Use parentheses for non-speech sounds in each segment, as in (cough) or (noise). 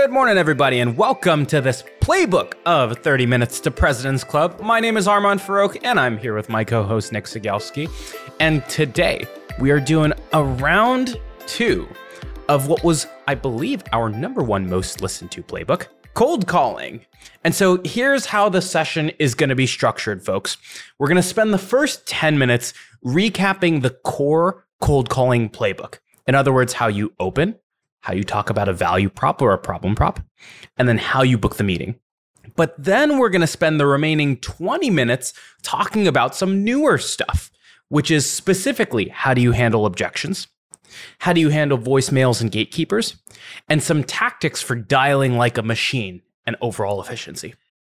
Good morning, everybody, and welcome to this playbook of 30 Minutes to President's Club. My name is Armand Farrokh, and I'm here with my co host, Nick Cegelski. And today we are doing a round two of what was, I believe, our number one most listened to playbook cold calling. And so here's how the session is going to be structured, folks. We're going to spend the first 10 minutes recapping the core cold calling playbook. In other words, how you open, how you talk about a value prop or a problem prop, and then how you book the meeting. But then we're going to spend the remaining 20 minutes talking about some newer stuff, which is specifically how do you handle objections? How do you handle voicemails and gatekeepers? And some tactics for dialing like a machine and overall efficiency.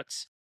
products.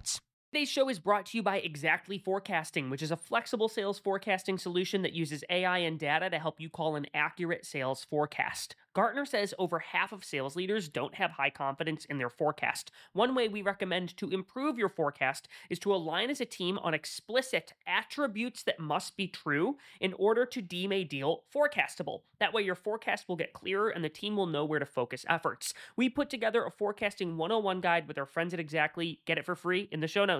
notes. Today's show is brought to you by Xactly Forecasting, which is a flexible sales forecasting solution that uses AI and data to help you call an accurate sales forecast. Gartner says over half of sales leaders don't have high confidence in their forecast. One way we recommend to improve your forecast is to align as a team on explicit attributes that must be true in order to deem a deal forecastable. That way, your forecast will get clearer and the team will know where to focus efforts. We put together a forecasting 101 guide with our friends at Xactly. Get it for free in the show notes.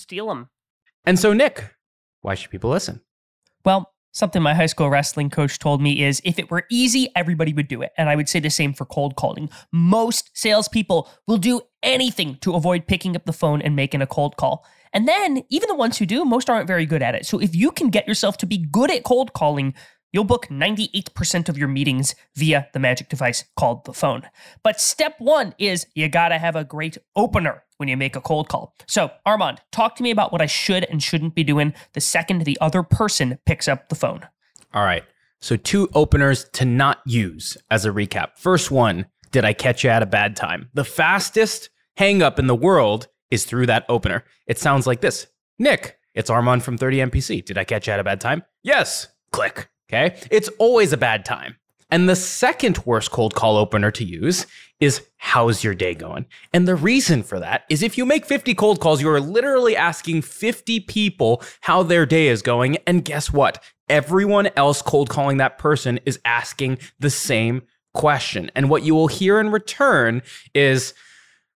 steal them. And so, Nick, why should people listen? Well, something my high school wrestling coach told me is if it were easy, everybody would do it. And I would say the same for cold calling. Most salespeople will do anything to avoid picking up the phone and making a cold call. And then, even the ones who do, most aren't very good at it. So if you can get yourself to be good at cold calling, You'll book 98% of your meetings via the magic device called the phone. But step one is you gotta have a great opener when you make a cold call. So, Armand, talk to me about what I should and shouldn't be doing the second the other person picks up the phone. All right. So, two openers to not use as a recap. First one, did I catch you at a bad time? The fastest hang up in the world is through that opener. It sounds like this Nick, it's Armand from 30MPC. Did I catch you at a bad time? Yes. Click. Okay. It's always a bad time. And the second worst cold call opener to use is how's your day going? And the reason for that is if you make 50 cold calls, you are literally asking 50 people how their day is going. And guess what? Everyone else cold calling that person is asking the same question. And what you will hear in return is,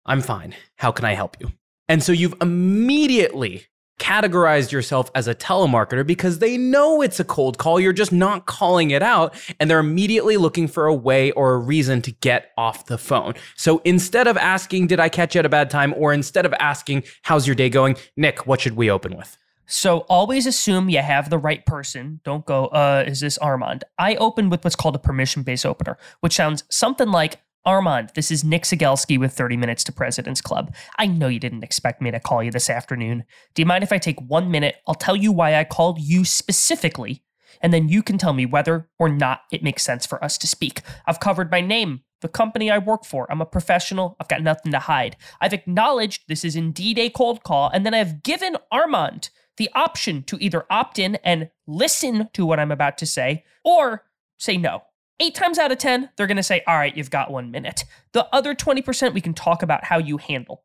I'm fine. How can I help you? And so you've immediately categorized yourself as a telemarketer because they know it's a cold call. You're just not calling it out. And they're immediately looking for a way or a reason to get off the phone. So instead of asking, Did I catch you at a bad time? or instead of asking, How's your day going? Nick, what should we open with? So always assume you have the right person. Don't go, uh, is this Armand? I open with what's called a permission based opener, which sounds something like, Armand, this is Nick Cegelski with 30 Minutes to President's Club. I know you didn't expect me to call you this afternoon. Do you mind if I take one minute? I'll tell you why I called you specifically, and then you can tell me whether or not it makes sense for us to speak. I've covered my name, the company I work for. I'm a professional. I've got nothing to hide. I've acknowledged this is indeed a cold call, and then I've given Armand the option to either opt in and listen to what I'm about to say or say no. Eight times out of 10, they're going to say, All right, you've got one minute. The other 20%, we can talk about how you handle.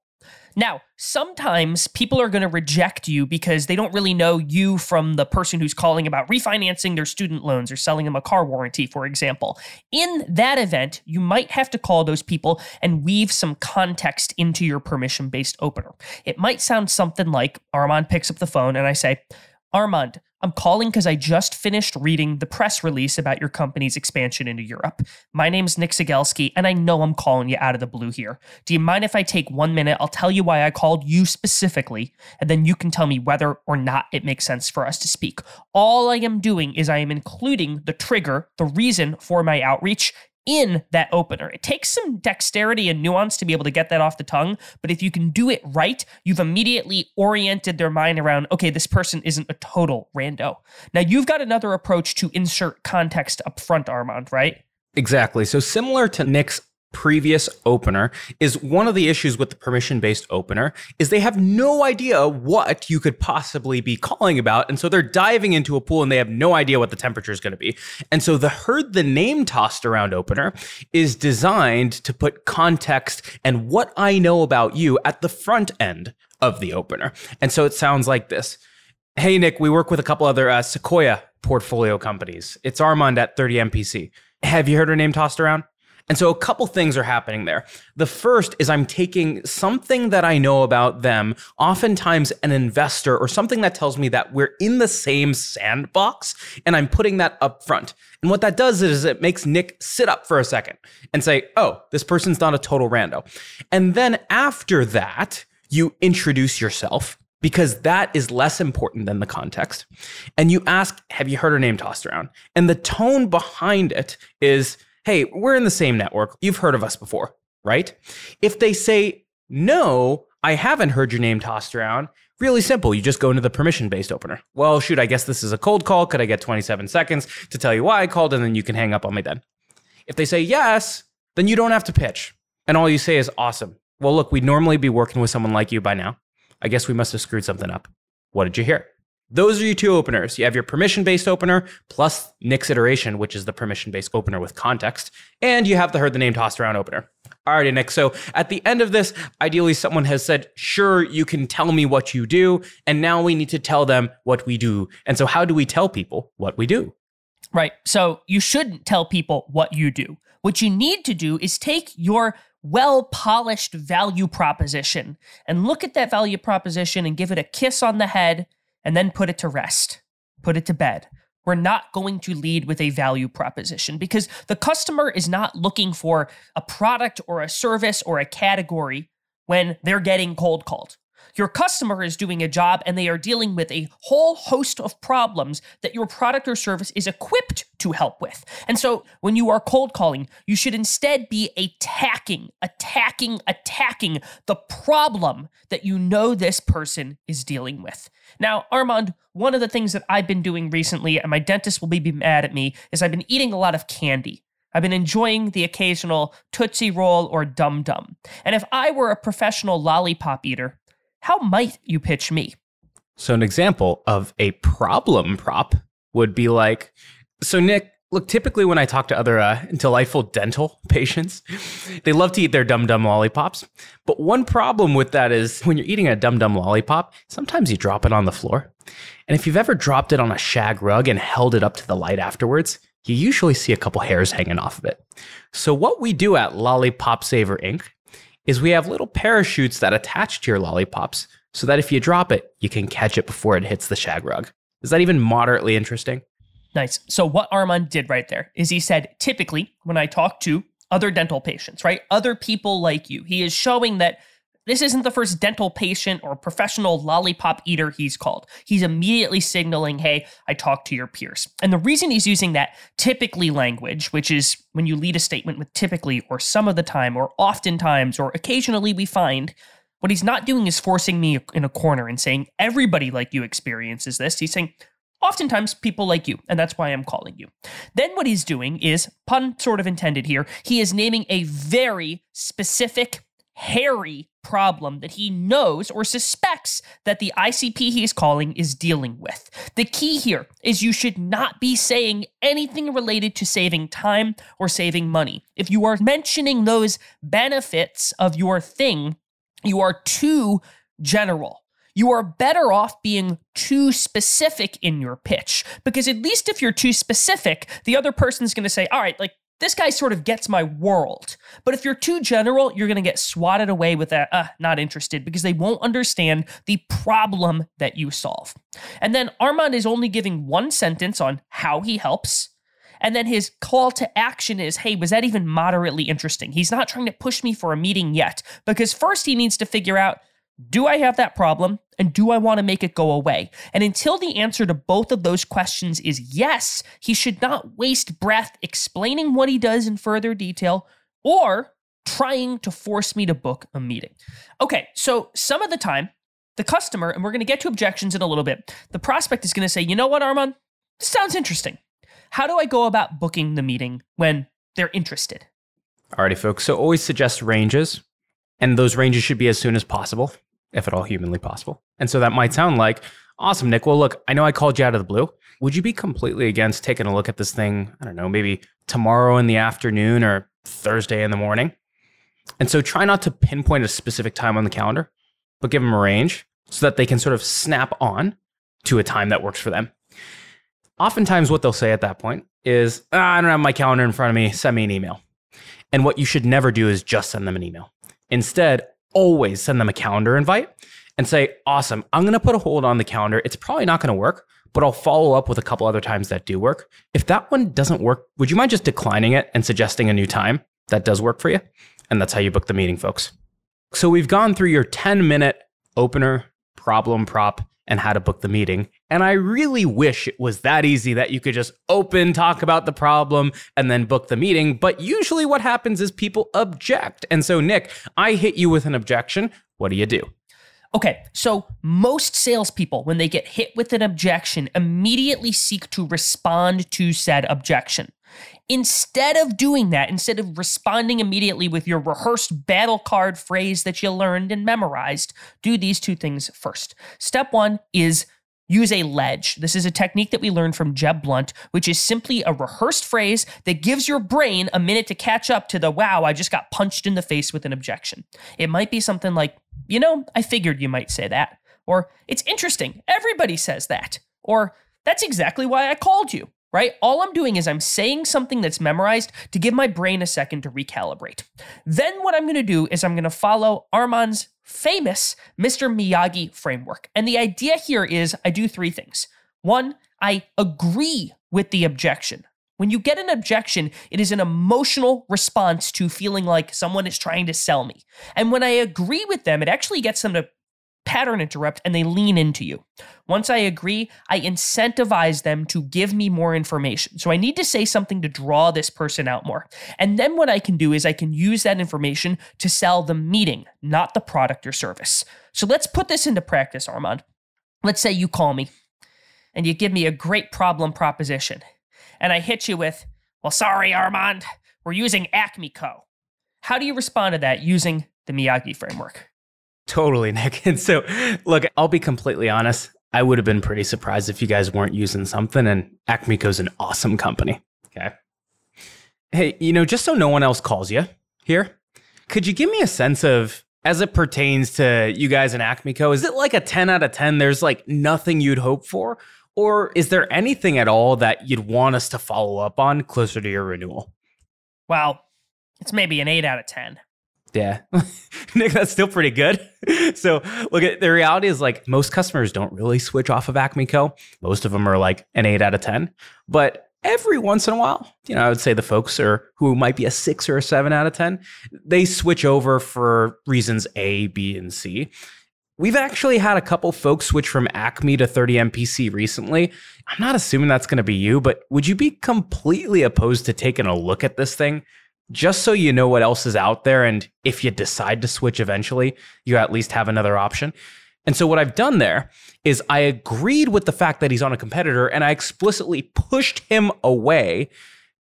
Now, sometimes people are going to reject you because they don't really know you from the person who's calling about refinancing their student loans or selling them a car warranty, for example. In that event, you might have to call those people and weave some context into your permission based opener. It might sound something like Armand picks up the phone and I say, Armand, I'm calling because I just finished reading the press release about your company's expansion into Europe. My name's Nick Cegelski, and I know I'm calling you out of the blue here. Do you mind if I take one minute? I'll tell you why I called you specifically, and then you can tell me whether or not it makes sense for us to speak. All I am doing is I am including the trigger, the reason for my outreach, in that opener. It takes some dexterity and nuance to be able to get that off the tongue, but if you can do it right, you've immediately oriented their mind around, okay, this person isn't a total rando. Now, you've got another approach to insert context up front, Armand, right? Exactly. So, similar to Nick's previous opener is one of the issues with the permission based opener is they have no idea what you could possibly be calling about and so they're diving into a pool and they have no idea what the temperature is going to be. And so the heard the name tossed around opener is designed to put context and what i know about you at the front end of the opener. And so it sounds like this. Hey nick we work with a couple other uh, sequoia portfolio companies. It's armand at 30 mpc have you heard her name tossed around and so a couple things are happening there. The first is I'm taking something that I know about them, oftentimes an investor or something that tells me that we're in the same sandbox, and I'm putting that up front. And what that does is it makes Nick sit up for a second and say, oh, this person's not a total rando. And then after that, you introduce yourself because that is less important than the context. And you ask, have you heard her name tossed around? And the tone behind it is, hey, we're in the same network. You've heard of us before, right? If they say, no, I haven't heard your name tossed around, really simple. You just go into the permission based opener. Well, shoot, I guess this is a cold call. Could I get 27 seconds to tell you why I called? And then you can hang up on me then. If they say yes, then you don't have to pitch. And all you say is awesome. Well, look, we'd normally be working with someone like you by now. I guess we must have screwed something up. What did you hear? Those are your two openers. You have your permission based opener plus Nick's iteration, which is the permission based opener with context. And you have the heard the name tossed around opener. Alrighty, Nick. So at the end of this, ideally someone has said, sure, you can tell me what you do. And now we need to tell them what we do. And so how do we tell people what we do? Right. So you shouldn't tell people what you do. What you need to do is take your well polished value proposition and look at that value proposition and give it a kiss on the head and then put it to rest, put it to bed. We're not going to lead with a value proposition because the customer is not looking for a product or a service or a category when they're getting cold called. Your customer is doing a job and they are dealing with a whole host of problems that your product or service is equipped to help with. And so when you are cold calling, you should instead be attacking, attacking, attacking the problem that you know this person is dealing with. Now, Armand, one of the things that I've been doing recently, and my dentist will be mad at me, is I've been eating a lot of candy. I've been enjoying the occasional Tootsie Roll or Dum Dum. And if I were a professional lollipop eater, how might you pitch me? So, an example of a problem prop would be like So, Nick, Look, typically when I talk to other uh, delightful dental (laughs) patients, they love to eat their dum dum lollipops. But one problem with that is when you're eating a dum dum lollipop, sometimes you drop it on the floor. And if you've ever dropped it on a shag rug and held it up to the light afterwards, you usually see a couple hairs hanging off of it. So, what we do at Lollipop Saver Inc. is we have little parachutes that attach to your lollipops so that if you drop it, you can catch it before it hits the shag rug. Is that even moderately interesting? Nice. So what Armand did right there is he said, typically when I talk to other dental patients, right? Other people like you, he is showing that this isn't the first dental patient or professional lollipop eater he's called. He's immediately signaling, hey, I talked to your peers. And the reason he's using that typically language, which is when you lead a statement with typically or some of the time or oftentimes or occasionally we find, what he's not doing is forcing me in a corner and saying, everybody like you experiences this. He's saying, oftentimes people like you, and that's why I'm calling you. Then what he's doing is, pun sort of intended here, he is naming a very specific, hairy problem that he knows or suspects that the ICP he's calling is dealing with. The key here is you should not be saying anything related to saving time or saving money. If you are mentioning those benefits of your thing, you are too general you are better off being too specific in your pitch because at least if you're too specific, the other person's going to say, all right, like this guy sort of gets my world. But if you're too general, you're going to get swatted away with that, uh, not interested, because they won't understand the problem that you solve. And then Armand is only giving one sentence on how he helps. And then his call to action is, hey, was that even moderately interesting? He's not trying to push me for a meeting yet, because first he needs to figure out do I have that problem? And do I want to make it go away? And until the answer to both of those questions is yes, he should not waste breath explaining what he does in further detail or trying to force me to book a meeting. Okay, so some of the time, the customer, and we're going to get to objections in a little bit, the prospect is going to say, you know what, Armand? This sounds interesting. How do I go about booking the meeting when they're interested? Alrighty, folks. So always suggest ranges, and those ranges should be as soon as possible if at all humanly possible. And so that might sound like, awesome, Nick. Well, look, I know I called you out of the blue. Would you be completely against taking a look at this thing? I don't know, maybe tomorrow in the afternoon or Thursday in the morning? And so try not to pinpoint a specific time on the calendar, but give them a range so that they can sort of snap on to a time that works for them. Oftentimes, what they'll say at that point is, ah, I don't have my calendar in front of me, send me an email. And what you should never do is just send them an email. Instead, always send them a calendar invite and say, awesome, I'm going to put a hold on the calendar. It's probably not going to work, but I'll follow up with a couple other times that do work. If that one doesn't work, would you mind just declining it and suggesting a new time that does work for you? And that's how you book the meeting, folks. So we've gone through your 10 minute opener, problem prop, and how to book the meeting. And I really wish it was that easy that you could just open, talk about the problem, and then book the meeting. But usually what happens is people object. And so, Nick, I hit you with an objection. What do you do? Okay, so most salespeople, when they get hit with an objection, immediately seek to respond to said objection. Instead of doing that, instead of responding immediately with your rehearsed battle card phrase that you learned and memorized, do these two things first. Step one is use a ledge. This is a technique that we learned from Jeb Blount, which is simply a rehearsed phrase that gives your brain a minute to catch up to the wow, I just got punched in the face with an objection. It might be something like, you know, I figured you might say that. Or, it's interesting, everybody says that. Or, that's exactly why I called you right? All I'm doing is I'm saying something that's memorized to give my brain a second to recalibrate. Then what I'm going to do is I'm going to follow Armand's famous Mr. Miyagi framework. And the idea here is I do three things. One, I agree with the objection. When you get an objection, it is an emotional response to feeling like someone is trying to sell me. And when I agree with them, it actually gets them to pattern interrupt and they lean into you. Once I agree, I incentivize them to give me more information. So I need to say something to draw this person out more. And then what I can do is I can use that information to sell the meeting, not the product or service. So let's put this into practice, Armand. Let's say you call me and you give me a great problem proposition. And I hit you with, well, sorry, Armand, we're using Acme Co. How do you respond to that using the Miyagi framework? Totally, Nick. (laughs) And so, look, I'll be completely honest. I would have been pretty surprised if you guys weren't using something. And Acmeco's an awesome company. Okay. Hey, you know, just so no one else calls you here, could you give me a sense of, as it pertains to you guys in Acme Co., is it like a 10 out of 10? There's like nothing you'd hope for? Or is there anything at all that you'd want us to follow up on closer to your renewal? Well, it's maybe an 8 out of 10. Yeah. (laughs) Nick, that's still pretty good. (laughs) so, look at the reality is like most customers don't really switch off of Acme Co. Most of them are like an 8 out of 10. But every once in a while, you know, I would say the folks are who might be a 6 or a 7 out of 10, they switch over for reasons A, B, and C. We've actually had a couple folks switch from Acme to 30 MPC recently. I'm not assuming that's going to be you, but would you be completely opposed to taking a look at this thing? Just so you know what else is out there. And if you decide to switch eventually, you at least have another option. And so, what I've done there is I agreed with the fact that he's on a competitor and I explicitly pushed him away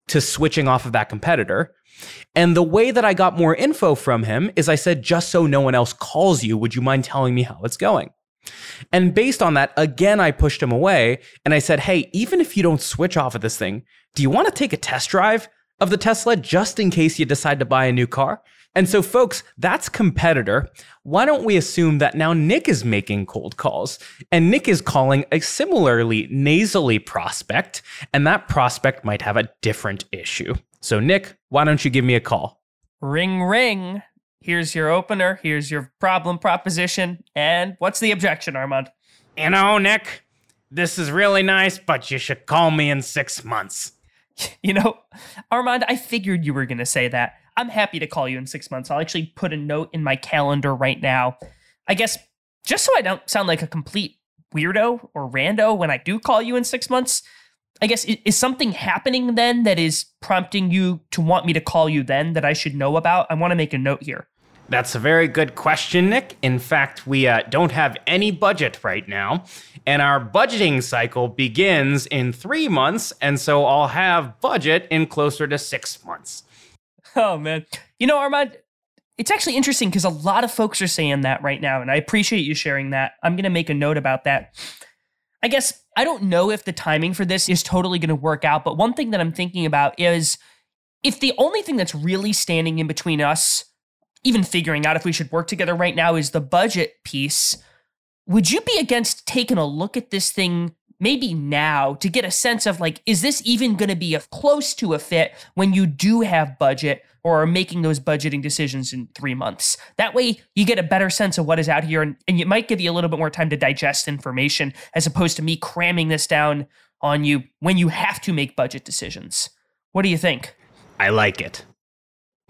to switching off of that competitor and the way that I got more info from him is I said, just so no one else calls you, would you mind telling me how it's going? And based on that, again, I pushed him away and I said, hey, even if you don't switch off of this thing, do you want to take a test drive of the Tesla just in case you decide to buy a new car? And so, folks, that's competitor. Why don't we assume that now Nick is making cold calls and Nick is calling a similarly nasally prospect, and that prospect might have a different issue? So, Nick, why don't you give me a call? Ring, ring. Here's your opener. Here's your problem proposition. And what's the objection, Armand? You know, Nick, this is really nice, but you should call me in six months. (laughs) You know, Armand, I figured you were going to say that. I'm happy to call you in six months. I'll actually put a note in my calendar right now. I guess just so I don't sound like a complete weirdo or rando when I do call you in six months, I guess is something happening then that is prompting you to want me to call you then that I should know about? I want to make a note here. That's a very good question, Nick. In fact, we uh, don't have any budget right now, and our budgeting cycle begins in three months, and so I'll have budget in closer to six months. Oh man, you know, Armand, it's actually interesting because a lot of folks are saying that right now, and I appreciate you sharing that. I'm going to make a note about that. I guess I don't know if the timing for this is totally going to work out, but one thing that I'm thinking about is if the only thing that's really standing in between us, even figuring out if we should work together right now, is the budget piece, would you be against taking a look at this thing maybe now to get a sense of like, is this even going to be a close to a fit when you do have budget or are making those budgeting decisions in three months? That way you get a better sense of what is out here and, and it might give you a little bit more time to digest information as opposed to me cramming this down on you when you have to make budget decisions. What do you think? I like it.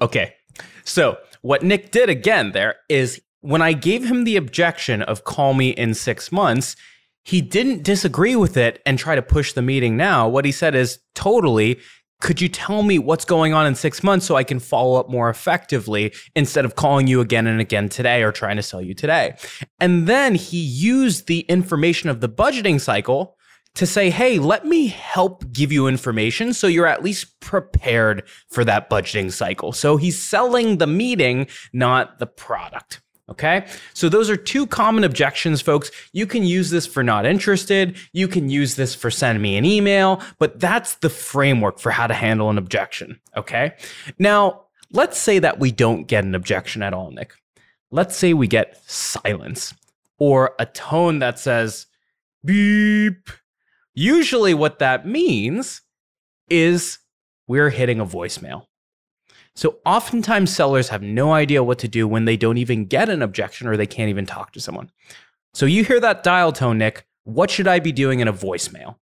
Okay. So, what Nick did again there is when I gave him the objection of call me in six months, he didn't disagree with it and try to push the meeting now. What he said is totally, could you tell me what's going on in six months so I can follow up more effectively instead of calling you again and again today or trying to sell you today? And then he used the information of the budgeting cycle to say, hey, let me help give you information so you're at least prepared for that budgeting cycle. So he's selling the meeting, not the product. Okay. So those are two common objections, folks. You can use this for not interested. You can use this for send me an email, but that's the framework for how to handle an objection. Okay. Now, let's say that we don't get an objection at all, Nick. Let's say we get silence or a tone that says beep. Usually, what that means is we're hitting a voicemail. So oftentimes sellers have no idea what to do when they don't even get an objection or they can't even talk to someone. So you hear that dial tone, Nick. What should I be doing in a voicemail?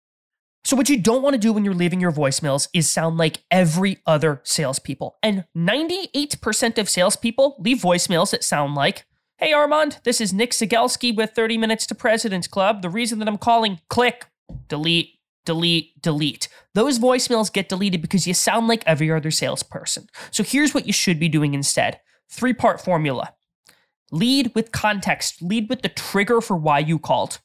So, what you don't want to do when you're leaving your voicemails is sound like every other salespeople. And 98% of salespeople leave voicemails that sound like, Hey Armand, this is Nick Cegelski with 30 Minutes to President's Club. The reason that I'm calling, click, delete, delete, delete. Those voicemails get deleted because you sound like every other salesperson. So here's what you should be doing instead three part formula lead with context, lead with the trigger for why you called,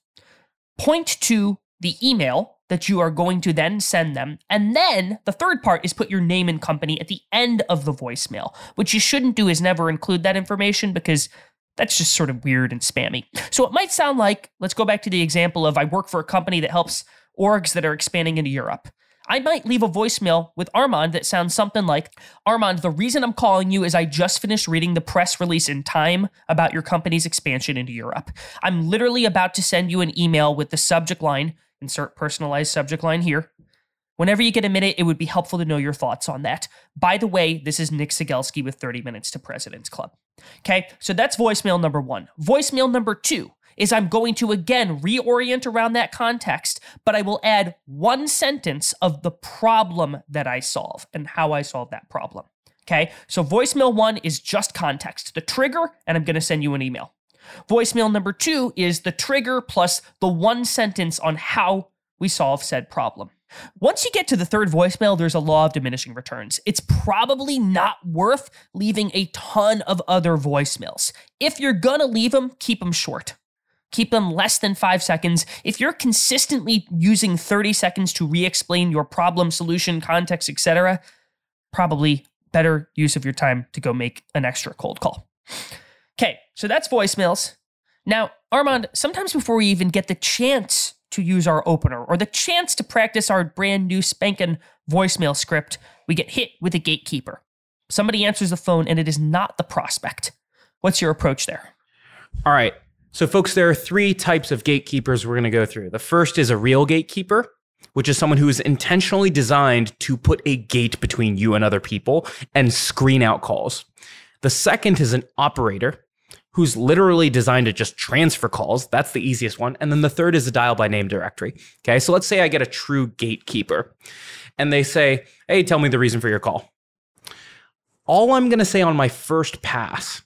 point to the email that you are going to then send them. And then the third part is put your name and company at the end of the voicemail. What you shouldn't do is never include that information because that's just sort of weird and spammy. So it might sound like, let's go back to the example of I work for a company that helps orgs that are expanding into Europe. I might leave a voicemail with Armand that sounds something like Armand, the reason I'm calling you is I just finished reading the press release in time about your company's expansion into Europe. I'm literally about to send you an email with the subject line, insert personalized subject line here. Whenever you get a minute, it would be helpful to know your thoughts on that. By the way, this is Nick Cegelski with 30 Minutes to President's Club. Okay, so that's voicemail number one. Voicemail number two is I'm going to again reorient around that context, but I will add one sentence of the problem that I solve and how I solve that problem. Okay, so voicemail one is just context, the trigger, and I'm going to send you an email. Voicemail number two is the trigger plus the one sentence on how we solve said problem. Once you get to the third voicemail, there's a law of diminishing returns. It's probably not worth leaving a ton of other voicemails. If you're gonna leave them, keep them short. Keep them less than five seconds. If you're consistently using 30 seconds to re explain your problem, solution, context, etc., probably better use of your time to go make an extra cold call. Okay, so that's voicemails. Now, Armand, sometimes before we even get the chance to use our opener or the chance to practice our brand new spanking voicemail script, we get hit with a gatekeeper. Somebody answers the phone and it is not the prospect. What's your approach there? All right. So, folks, there are three types of gatekeepers we're going to go through. The first is a real gatekeeper, which is someone who is intentionally designed to put a gate between you and other people and screen out calls. The second is an operator who's literally designed to just transfer calls. That's the easiest one. And then the third is a dial by name directory. Okay. So let's say I get a true gatekeeper and they say, Hey, tell me the reason for your call. All I'm going to say on my first pass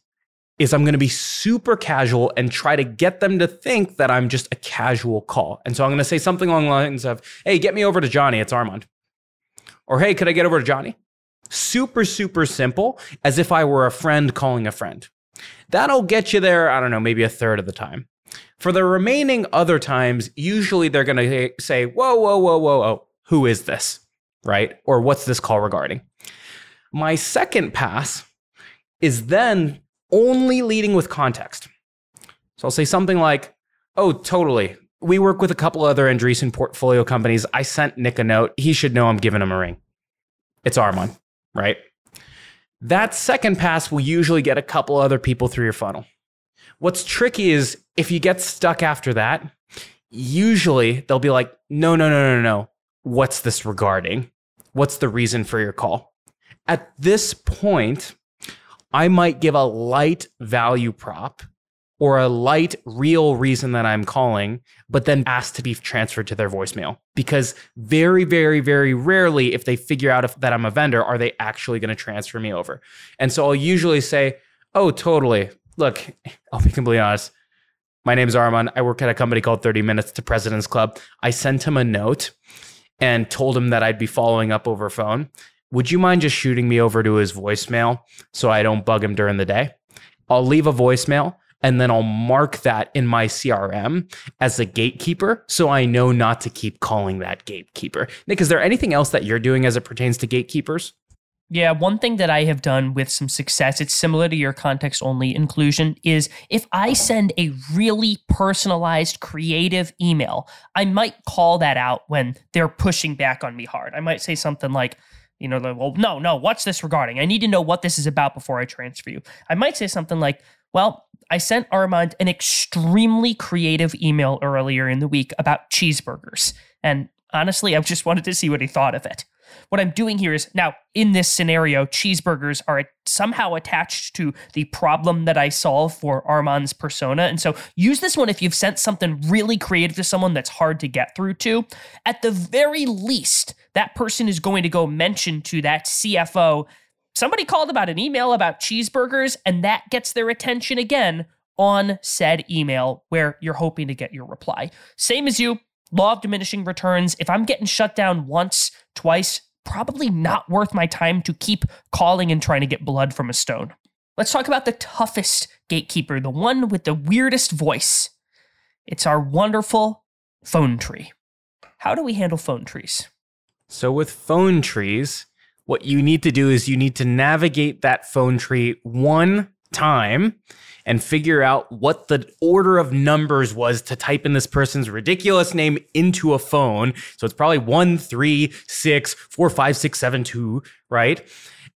is I'm going to be super casual and try to get them to think that I'm just a casual call. And so I'm going to say something along the lines of, Hey, get me over to Johnny. It's Armand. Or, Hey, could I get over to Johnny? Super, super simple, as if I were a friend calling a friend. That'll get you there, I don't know, maybe a third of the time. For the remaining other times, usually they're going to say, Whoa, whoa, whoa, whoa, whoa, who is this? Right? Or what's this call regarding? My second pass is then only leading with context. So I'll say something like, Oh, totally. We work with a couple other Andreessen portfolio companies. I sent Nick a note. He should know I'm giving him a ring. It's Armand, right? That second pass will usually get a couple other people through your funnel. What's tricky is if you get stuck after that, usually they'll be like, no, no, no, no, no. What's this regarding? What's the reason for your call? At this point, I might give a light value prop or a light real reason that I'm calling, but then ask to be transferred to their voicemail. Because very, very, very rarely, if they figure out if, that I'm a vendor, are they actually going to transfer me over? And so I'll usually say, Oh, totally. Look, (laughs) I'll be completely honest. My name's Armand. I work at a company called 30 Minutes to President's Club. I sent him a note and told him that I'd be following up over phone. Would you mind just shooting me over to his voicemail so I don't bug him during the day? I'll leave a voicemail and then I'll mark that in my CRM as a gatekeeper so I know not to keep calling that gatekeeper. Nick, is there anything else that you're doing as it pertains to gatekeepers? Yeah, one thing that I have done with some success, it's similar to your context only inclusion, is if I send a really personalized, creative email, I might call that out when they're pushing back on me hard. I might say something like, you know, well, no, no, what's this regarding? I need to know what this is about before I transfer you. I might say something like, well, I sent Armand an extremely creative email earlier in the week about cheeseburgers. And honestly, I just wanted to see what he thought of it. What I'm doing here is now, in this scenario, cheeseburgers are somehow attached to the problem that I solve for Armand's persona. And so use this one if you've sent something really creative to someone that's hard to get through to. At the very least, that person is going to go mention to that CFO somebody called about an email about cheeseburgers, and that gets their attention again on said email where you're hoping to get your reply. Same as you, law of diminishing returns. If I'm getting shut down once, twice, probably not worth my time to keep calling and trying to get blood from a stone. Let's talk about the toughest gatekeeper, the one with the weirdest voice. It's our wonderful phone tree. How do we handle phone trees? So, with phone trees, what you need to do is you need to navigate that phone tree one time and figure out what the order of numbers was to type in this person's ridiculous name into a phone. So it's probably one, three, six, four, five, six, seven, two, right?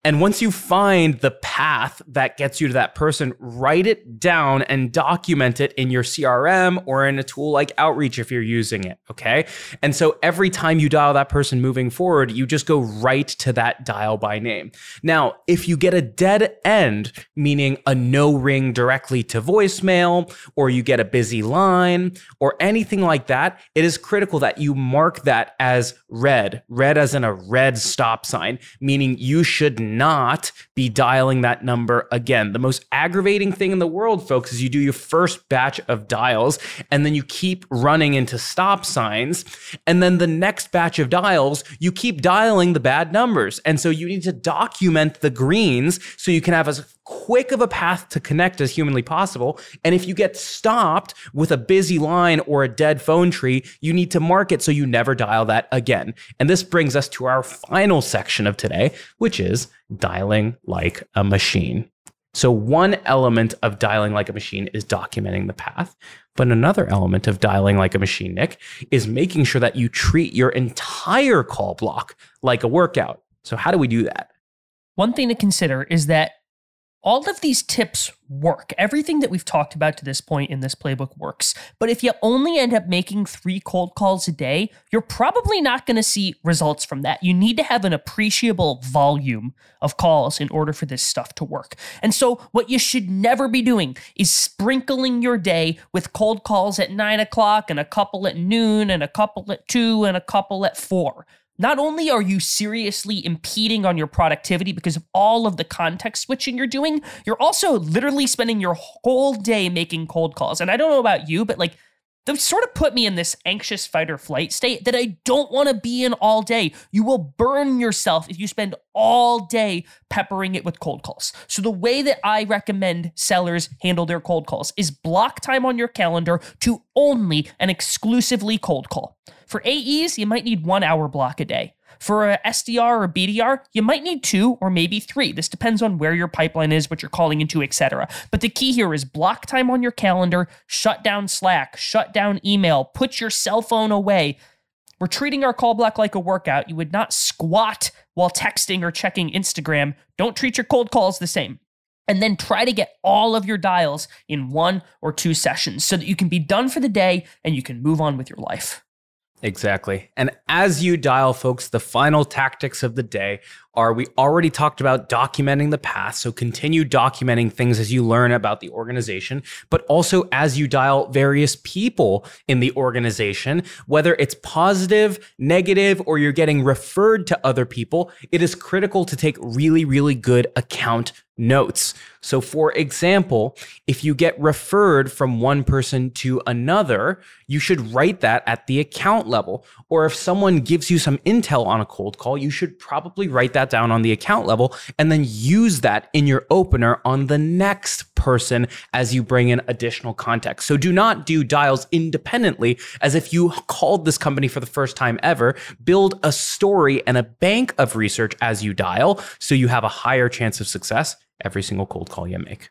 And once you find the path that gets you to that person, write it down and document it in your CRM or in a tool like Outreach if you're using it. Okay. And so every time you dial that person moving forward, you just go right to that dial by name. Now, if you get a dead end, meaning a no ring directly to voicemail, or you get a busy line, or anything like that, it is critical that you mark that as red, red as in a red stop sign, meaning you should not be dialing that number again. The most aggravating thing in the world, folks, is you do your first batch of dials and then you keep running into stop signs. And then the next batch of dials, you keep dialing the bad numbers. And so you need to document the greens so you can have as quick of a path to connect as humanly possible. And if you get stopped with a busy line or a dead phone tree, you need to mark it so you never dial that again. And this brings us to our final section of today, which is dialing like a machine. So, one element of dialing like a machine is documenting the path. But another element of dialing like a machine, Nick, is making sure that you treat your entire call block like a workout. So, how do we do that? One thing to consider is that all of these tips work. Everything that we've talked about to this point in this playbook works. But if you only end up making three cold calls a day, you're probably not going to see results from that. You need to have an appreciable volume of calls in order for this stuff to work. And so, what you should never be doing is sprinkling your day with cold calls at nine o'clock and a couple at noon and a couple at two and a couple at four. Not only are you seriously impeding on your productivity because of all of the context switching you're doing, you're also literally spending your whole day making cold calls. And I don't know about you, but like, they sort of put me in this anxious fight or flight state that I don't want to be in all day. You will burn yourself if you spend all day peppering it with cold calls. So, the way that I recommend sellers handle their cold calls is block time on your calendar to only and exclusively cold call. For AEs, you might need one hour block a day. For a SDR or BDR, you might need two or maybe three. This depends on where your pipeline is, what you're calling into, etc. But the key here is block time on your calendar, shut down Slack, shut down email, put your cell phone away. We're treating our call block like a workout. You would not squat while texting or checking Instagram. Don't treat your cold calls the same and then try to get all of your dials in one or two sessions so that you can be done for the day and you can move on with your life. Exactly. And as you dial, folks, the final tactics of the day are we already talked about documenting the path. So continue documenting things as you learn about the organization, but also as you dial various people in the organization, whether it's positive, negative, or you're getting referred to other people, it is critical to take really, really good account notes. So, for example, if you get referred from one person to another, you should write that at the account level. Or if someone gives you some intel on a cold call, you should probably write that down on the account level and then use that in your opener on the next person as you bring in additional context. So, do not do dials independently as if you called this company for the first time ever. Build a story and a bank of research as you dial so you have a higher chance of success every single cold call you make.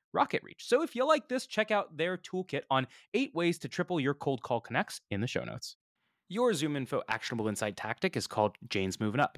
RocketReach. So if you like this, check out their toolkit on eight ways to triple your cold call connects in the show notes. Your ZoomInfo actionable insight tactic is called Jane's Moving Up.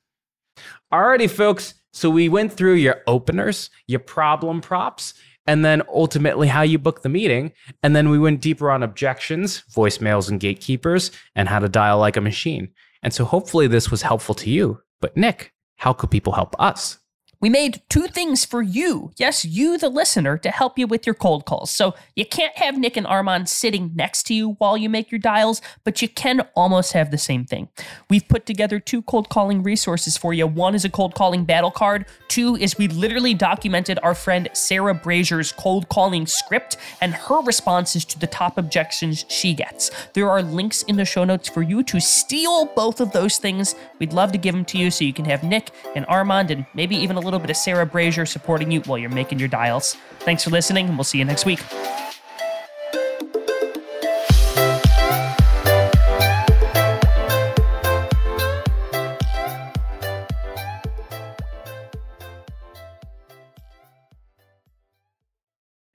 Alrighty, folks. So we went through your openers, your problem props, and then ultimately how you book the meeting. And then we went deeper on objections, voicemails, and gatekeepers, and how to dial like a machine. And so hopefully this was helpful to you. But Nick, how could people help us? We made two things for you, yes, you, the listener, to help you with your cold calls. So you can't have Nick and Armand sitting next to you while you make your dials, but you can almost have the same thing. We've put together two cold calling resources for you. One is a cold calling battle card, two is we literally documented our friend Sarah Brazier's cold calling script and her responses to the top objections she gets. There are links in the show notes for you to steal both of those things. We'd love to give them to you so you can have Nick and Armand and maybe even a little little bit of Sarah Brazier supporting you while you're making your dials. Thanks for listening, and we'll see you next week.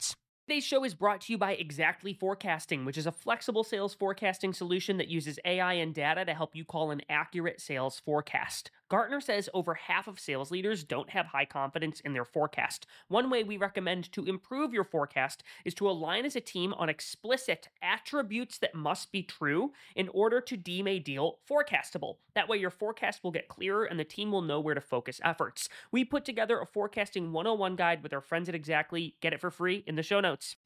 Thoughts Today's show is brought to you by Xactly Forecasting, which is a flexible sales forecasting solution that uses AI and data to help you call an accurate sales forecast. Gartner says over half of sales leaders don't have high confidence in their forecast. One way we recommend to improve your forecast is to align as a team on explicit attributes that must be true in order to deem a deal forecastable. That way, your forecast will get clearer and the team will know where to focus efforts. We put together a forecasting 101 guide with our friends at Xactly. Get it for free in the show notes out